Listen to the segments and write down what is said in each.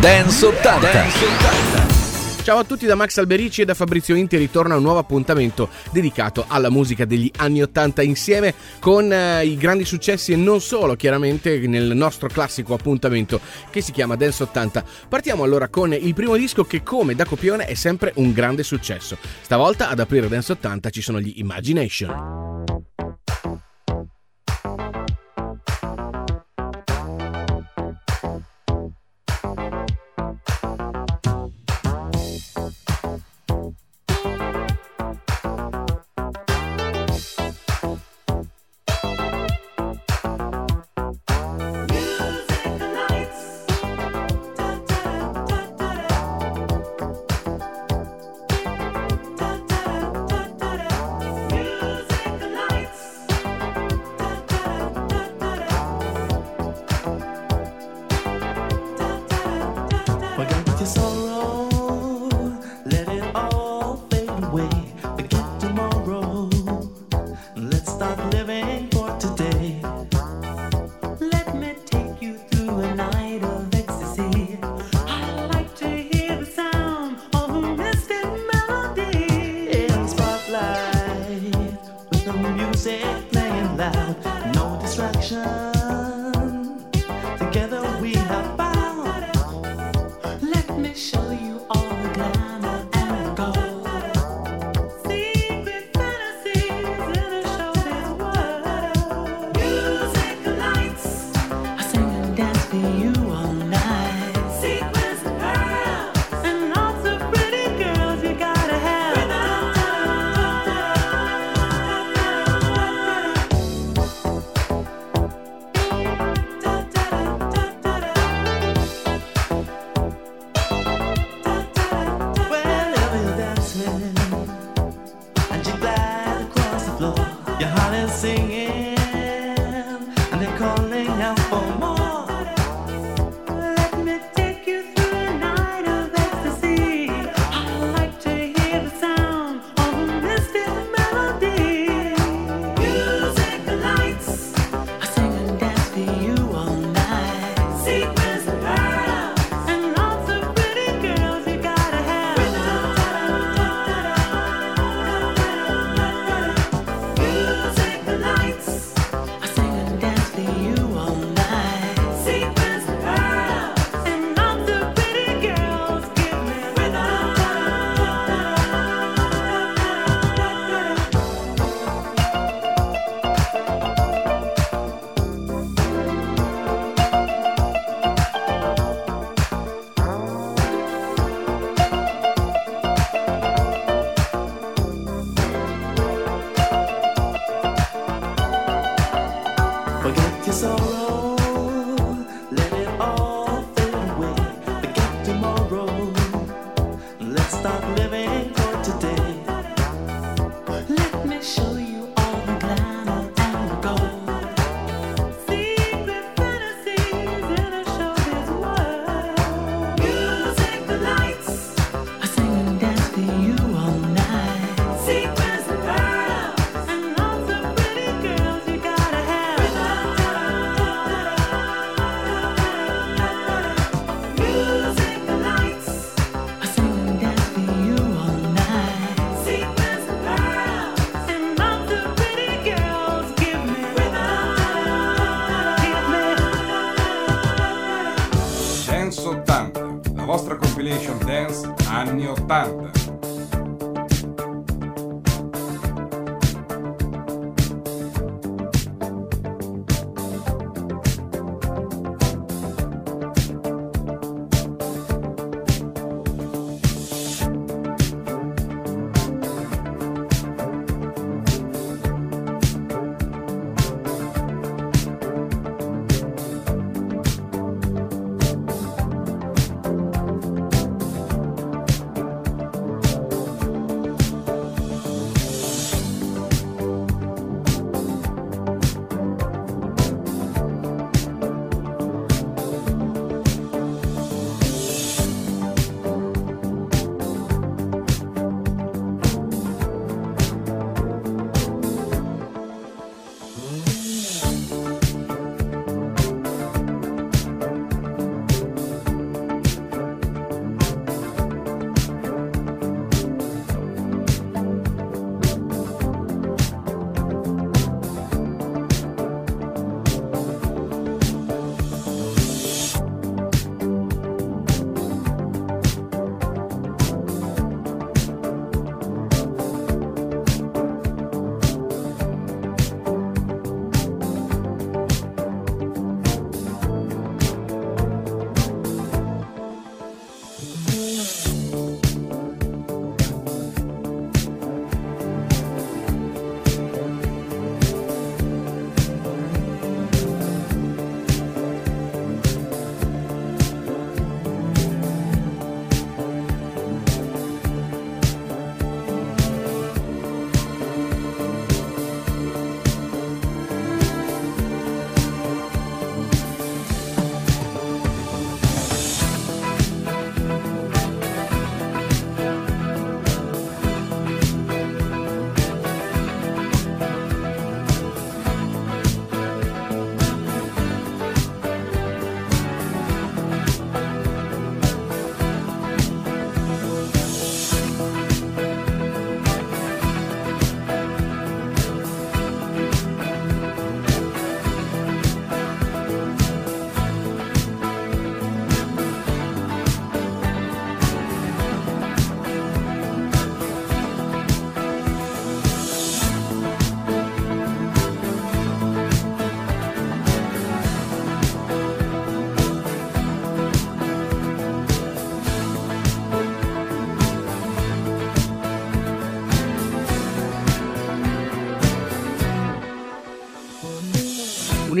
Dance 80. Dance 80. Ciao a tutti da Max Alberici e da Fabrizio Inti ritorna un nuovo appuntamento dedicato alla musica degli anni 80 insieme con eh, i grandi successi e non solo chiaramente nel nostro classico appuntamento che si chiama Dance 80. Partiamo allora con il primo disco che come da copione è sempre un grande successo. Stavolta ad aprire Dance 80 ci sono gli Imagination.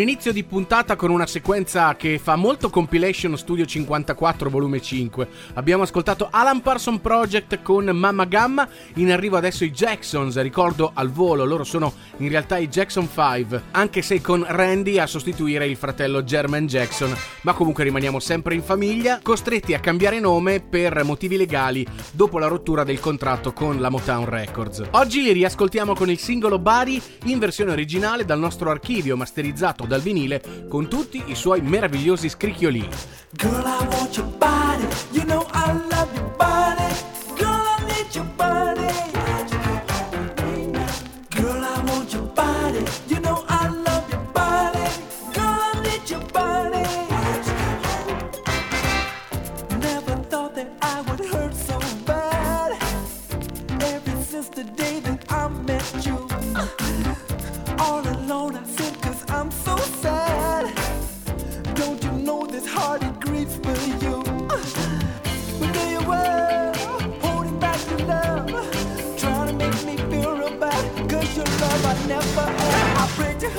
inizio di puntata con una sequenza che fa molto compilation Studio 54 volume 5. Abbiamo ascoltato Alan Parson Project con Mamma Gamma, in arrivo adesso i Jacksons, ricordo al volo, loro sono in realtà i Jackson 5, anche se con Randy a sostituire il fratello German Jackson, ma comunque rimaniamo sempre in famiglia, costretti a cambiare nome per motivi legali dopo la rottura del contratto con la Motown Records. Oggi li riascoltiamo con il singolo Bari in versione originale dal nostro archivio masterizzato dal vinile con tutti i suoi meravigliosi scricchiolini. Girl,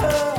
Oh.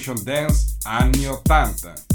Generation Dance anni 80.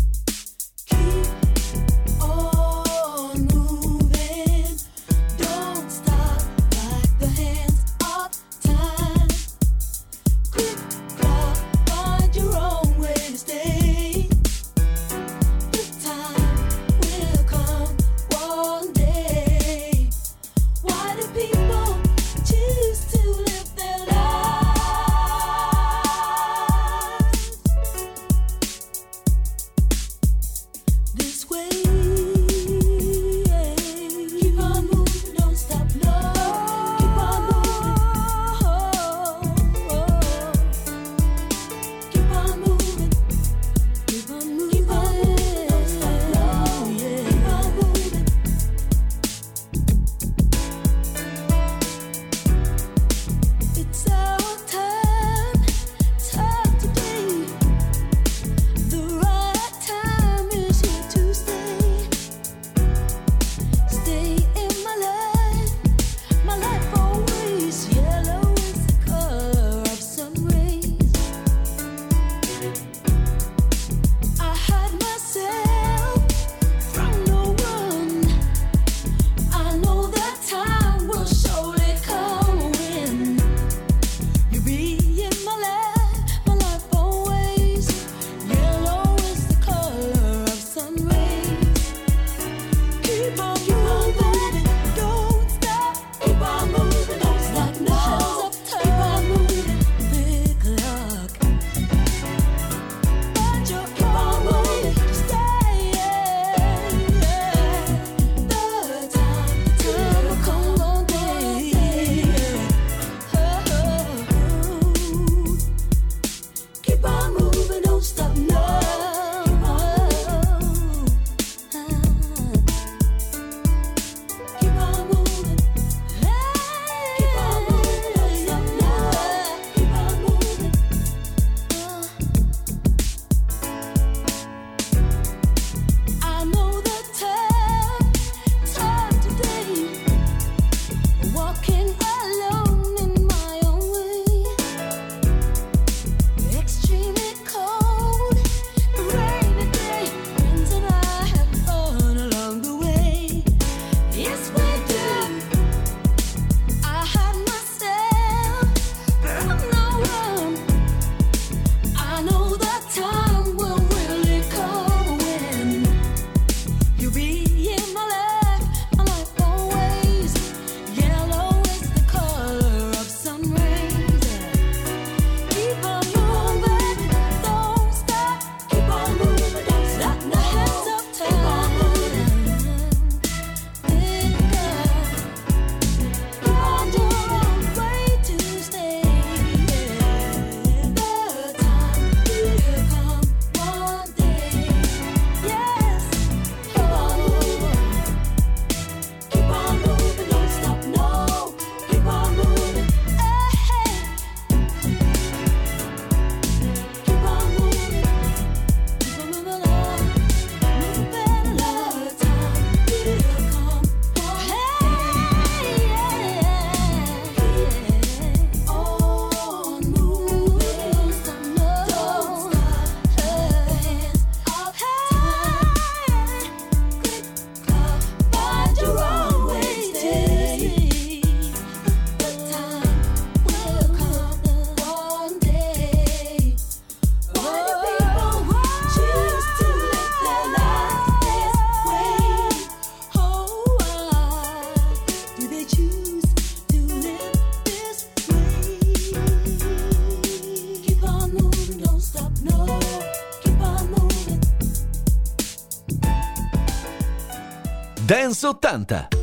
Dance 80.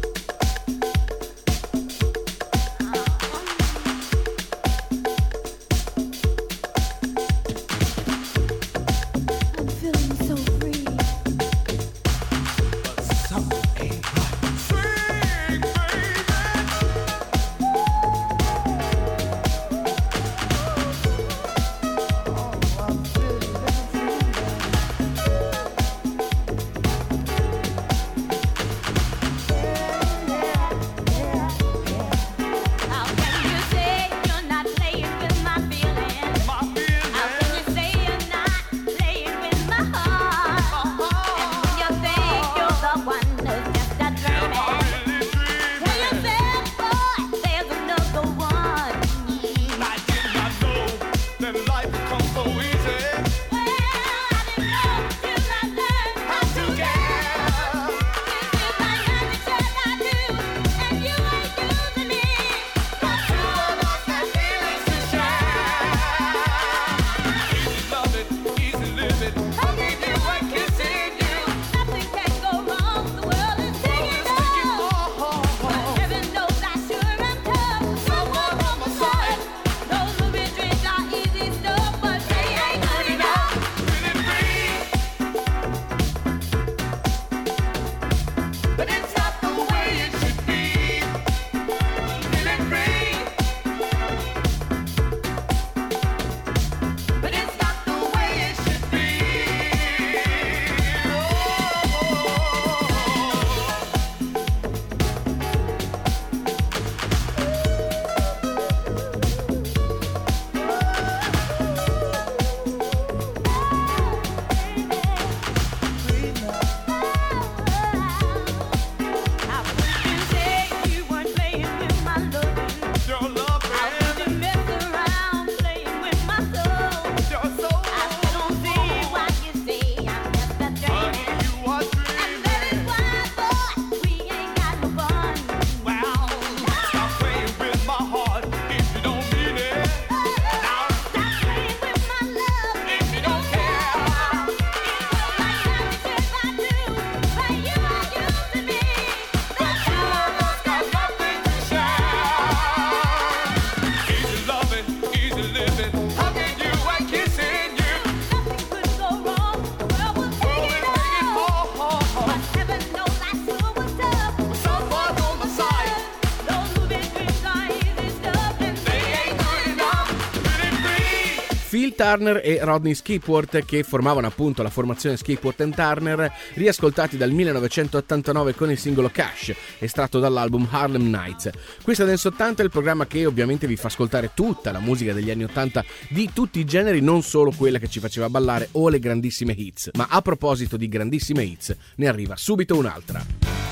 Turner e Rodney Skipworth che formavano appunto la formazione Skipworth and Turner, riascoltati dal 1989 con il singolo Cash, estratto dall'album Harlem Nights. Questa Dance 80 è il programma che ovviamente vi fa ascoltare tutta la musica degli anni 80 di tutti i generi, non solo quella che ci faceva ballare o le grandissime hits. Ma a proposito di grandissime hits, ne arriva subito un'altra.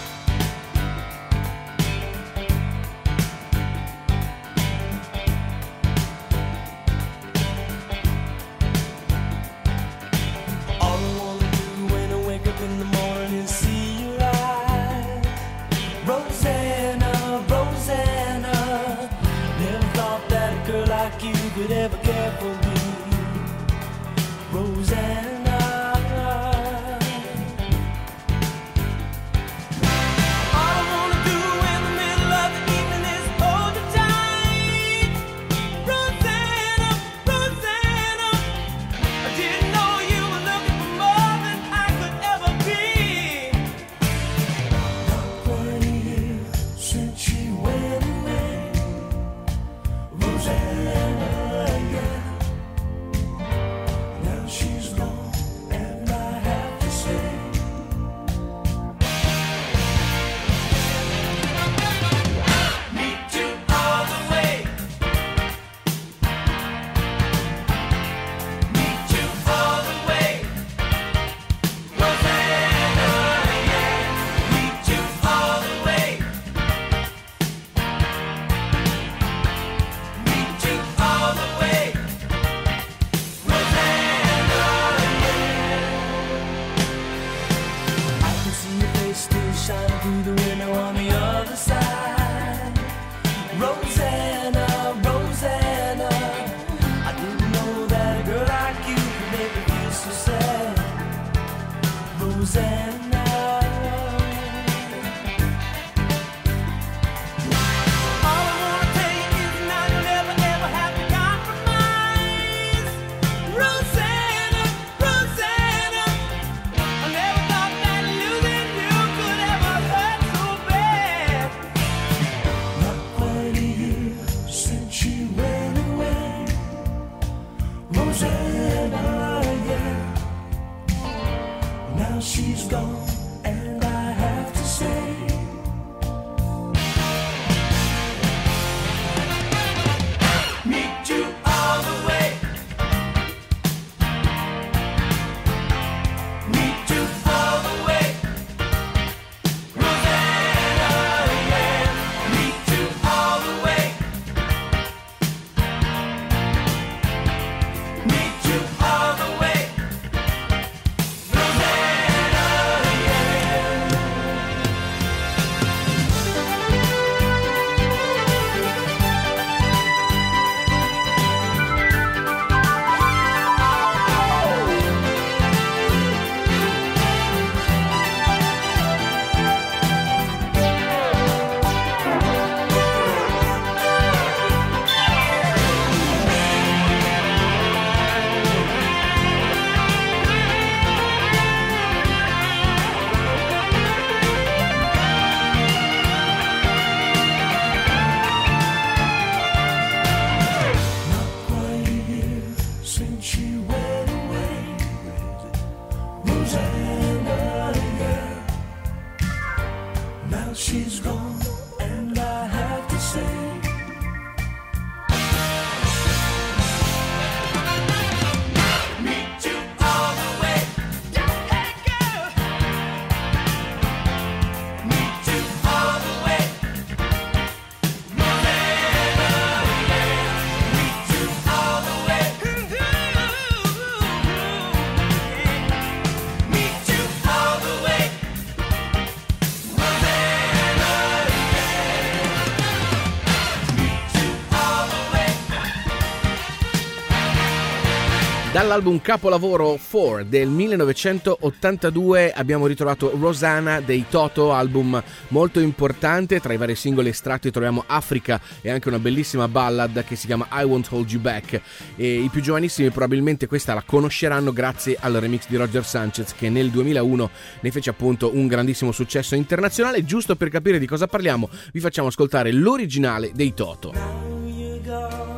Dall'album capolavoro 4 del 1982 abbiamo ritrovato Rosanna dei Toto, album molto importante. Tra i vari singoli estratti troviamo Africa e anche una bellissima ballad che si chiama I Won't Hold You Back. E I più giovanissimi probabilmente questa la conosceranno grazie al remix di Roger Sanchez che nel 2001 ne fece appunto un grandissimo successo internazionale. Giusto per capire di cosa parliamo, vi facciamo ascoltare l'originale dei Toto.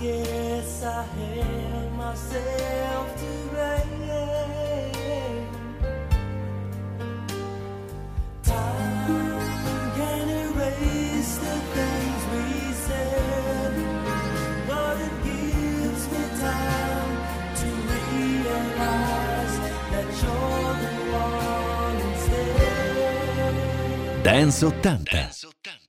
guess I have myself to blame. Time can erase the things we said, but it gives me time to realize that you're the one instead. Dance 80. Dance 80.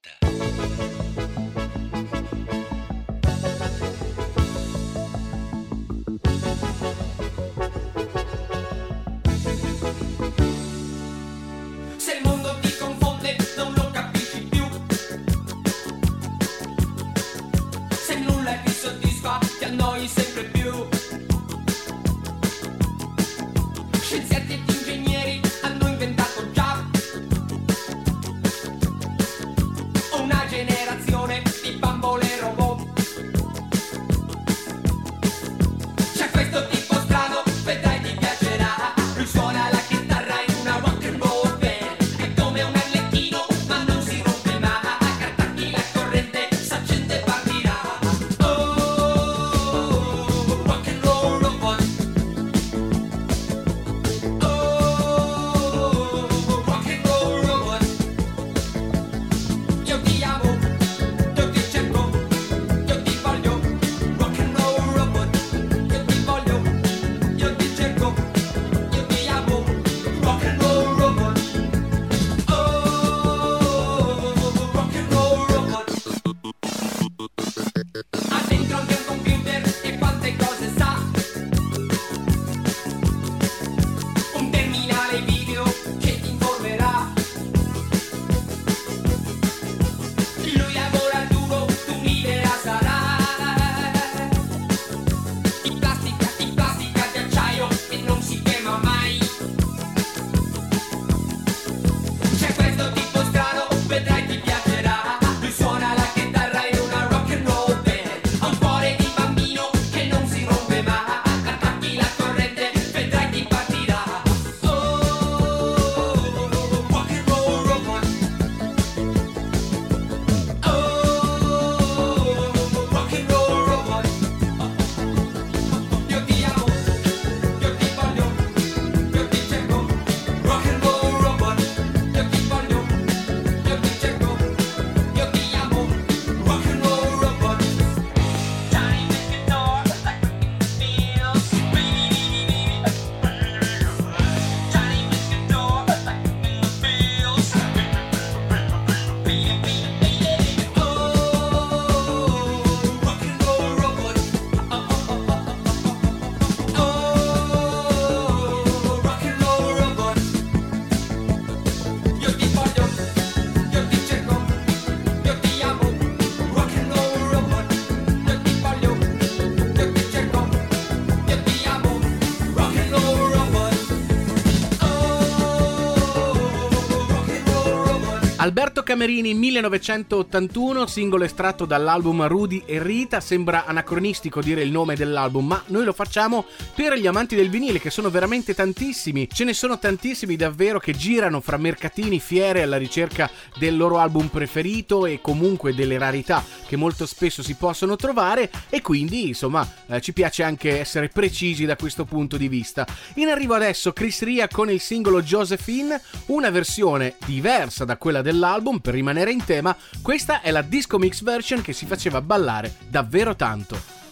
Alberto Camerini 1981, singolo estratto dall'album Rudy e Rita, sembra anacronistico dire il nome dell'album, ma noi lo facciamo per gli amanti del vinile che sono veramente tantissimi, ce ne sono tantissimi davvero che girano fra mercatini, fiere alla ricerca del loro album preferito e comunque delle rarità che molto spesso si possono trovare. E quindi insomma eh, ci piace anche essere precisi da questo punto di vista. In arrivo adesso Chris Ria con il singolo Josephine, una versione diversa da quella dell'album per rimanere in tema, questa è la disco mix version che si faceva ballare davvero tanto.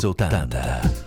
80.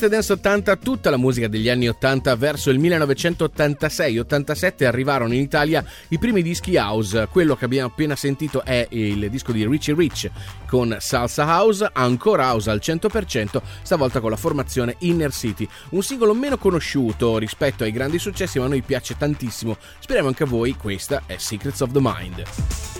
Mr. Dance 80 tutta la musica degli anni 80 verso il 1986-87 arrivarono in Italia i primi dischi house. Quello che abbiamo appena sentito è il disco di Richie Rich con Salsa House, ancora house al 100%, stavolta con la formazione Inner City. Un singolo meno conosciuto rispetto ai grandi successi ma a noi piace tantissimo. Speriamo anche a voi, questa è Secrets of the Mind.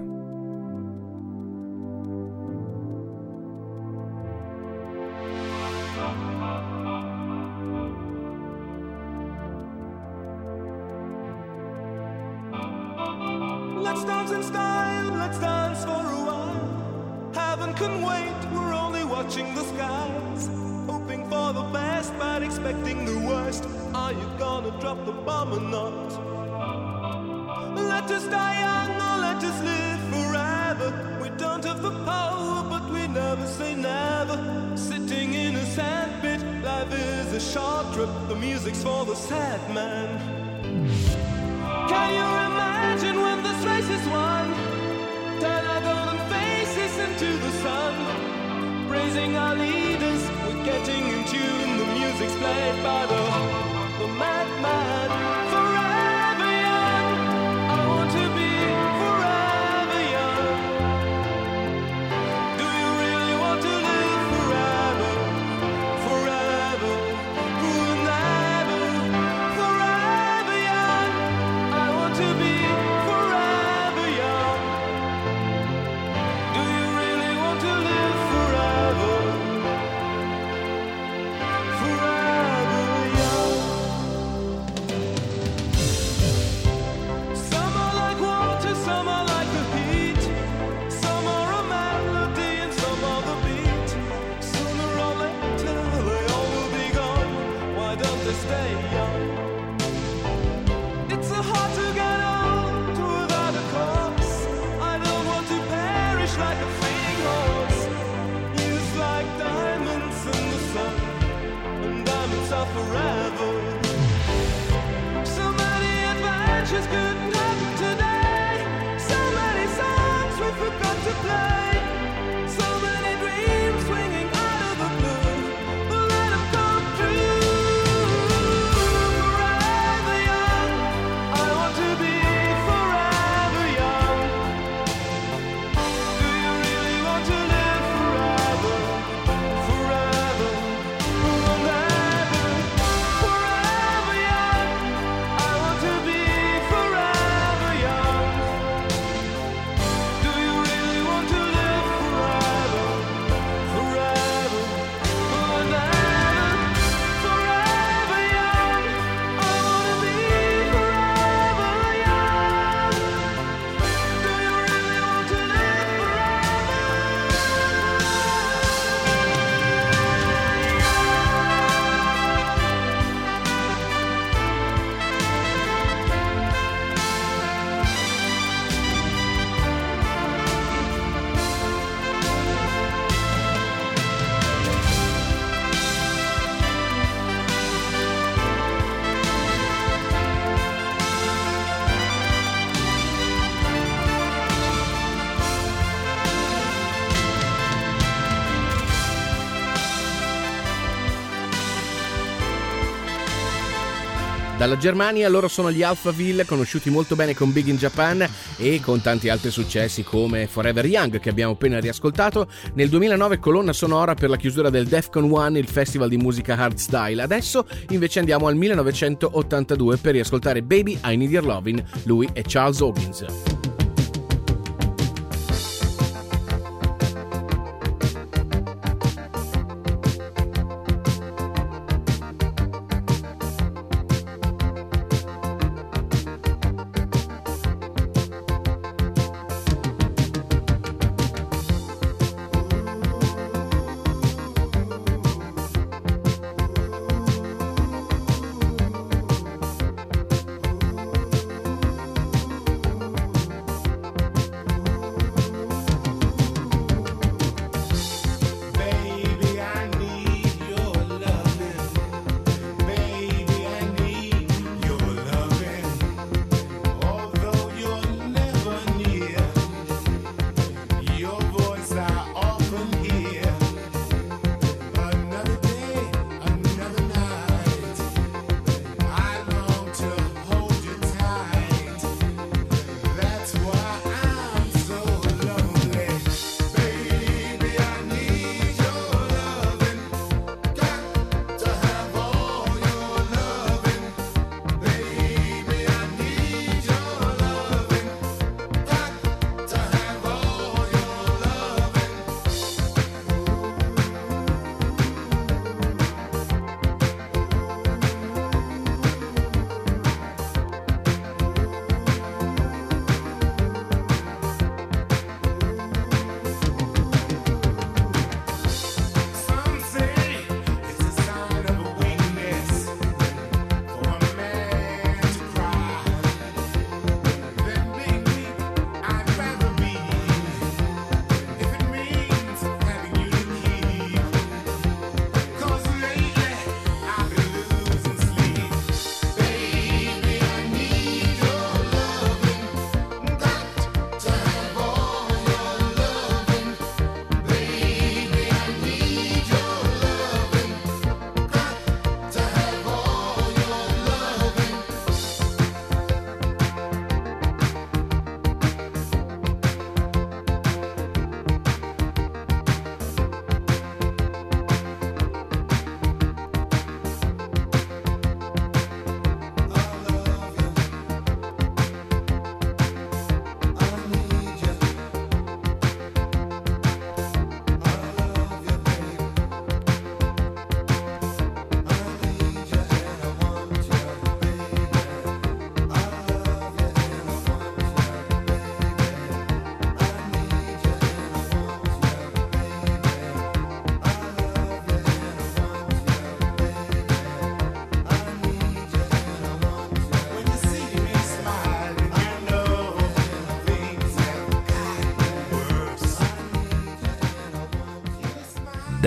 dalla Germania, loro sono gli Alphaville, conosciuti molto bene con Big in Japan e con tanti altri successi come Forever Young che abbiamo appena riascoltato. Nel 2009 colonna sonora per la chiusura del Defcon 1, il festival di musica hardstyle. Adesso invece andiamo al 1982 per riascoltare Baby I Need Your Lovin', lui e Charles Hawkins.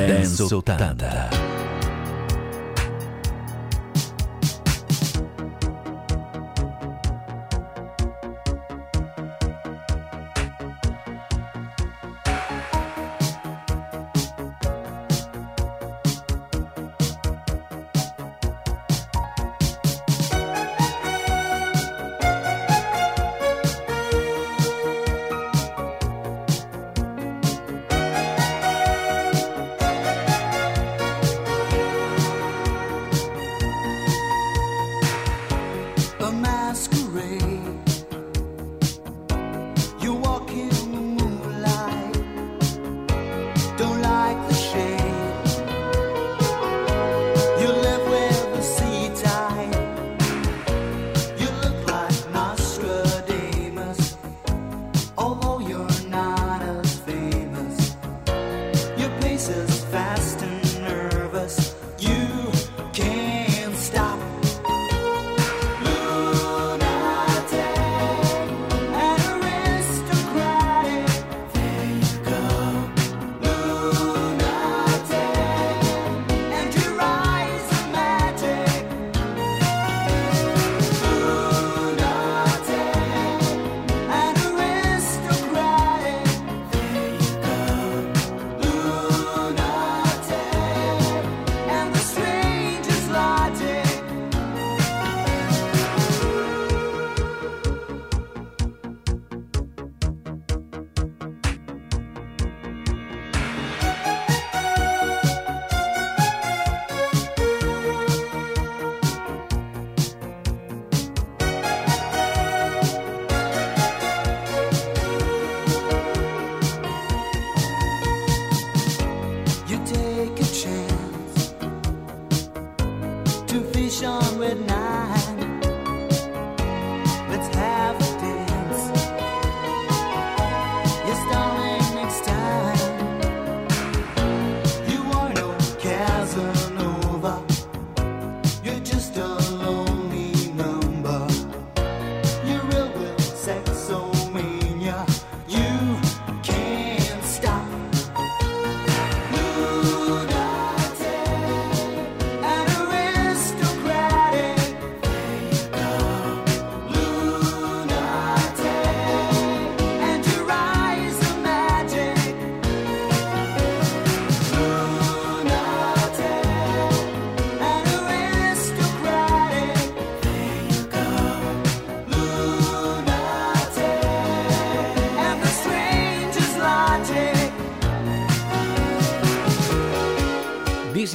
Dance 80.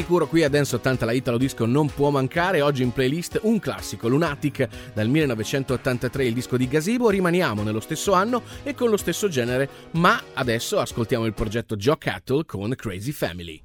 sicuro qui a Dance 80 la Italo Disco non può mancare, oggi in playlist un classico, Lunatic, dal 1983 il disco di Gazebo, rimaniamo nello stesso anno e con lo stesso genere, ma adesso ascoltiamo il progetto Joe Cattle con Crazy Family.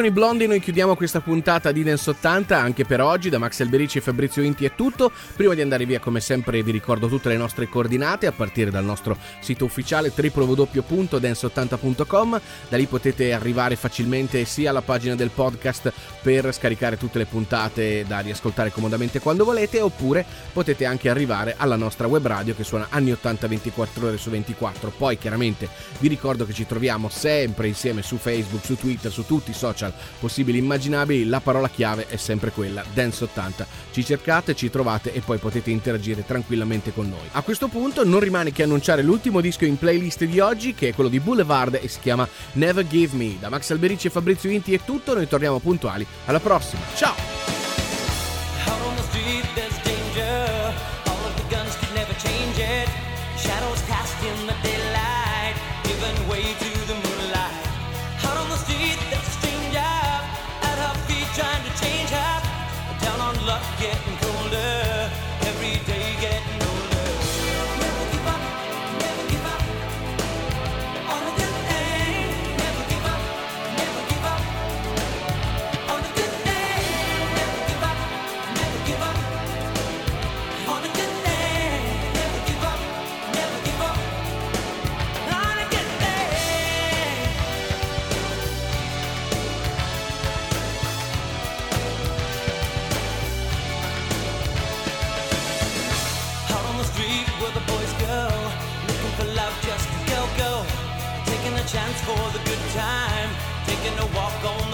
Con i blondi noi chiudiamo questa puntata di Dance 80 anche per oggi. Da Max Alberici e Fabrizio Inti è tutto. Prima di andare via, come sempre, vi ricordo tutte le nostre coordinate a partire dal nostro sito ufficiale www.dance80.com. Da lì potete arrivare facilmente sia alla pagina del podcast per scaricare tutte le puntate da riascoltare comodamente quando volete, oppure potete anche arrivare alla nostra web radio che suona anni 80 24 ore su 24. Poi chiaramente vi ricordo che ci troviamo sempre insieme su Facebook, su Twitter, su tutti i social possibili e immaginabili. La parola chiave è sempre quella, Dance 80. Ci cercate, ci trovate e poi potete interagire tranquillamente con noi. A questo punto non rimane che annunciare l'ultimo disco in playlist di oggi, che è quello di Boulevard e si chiama Never Give Me. Da Max Alberici e Fabrizio Inti è tutto, noi torniamo puntuali. Alla prossima, ciao! luck. Yeah. Time, taking a walk on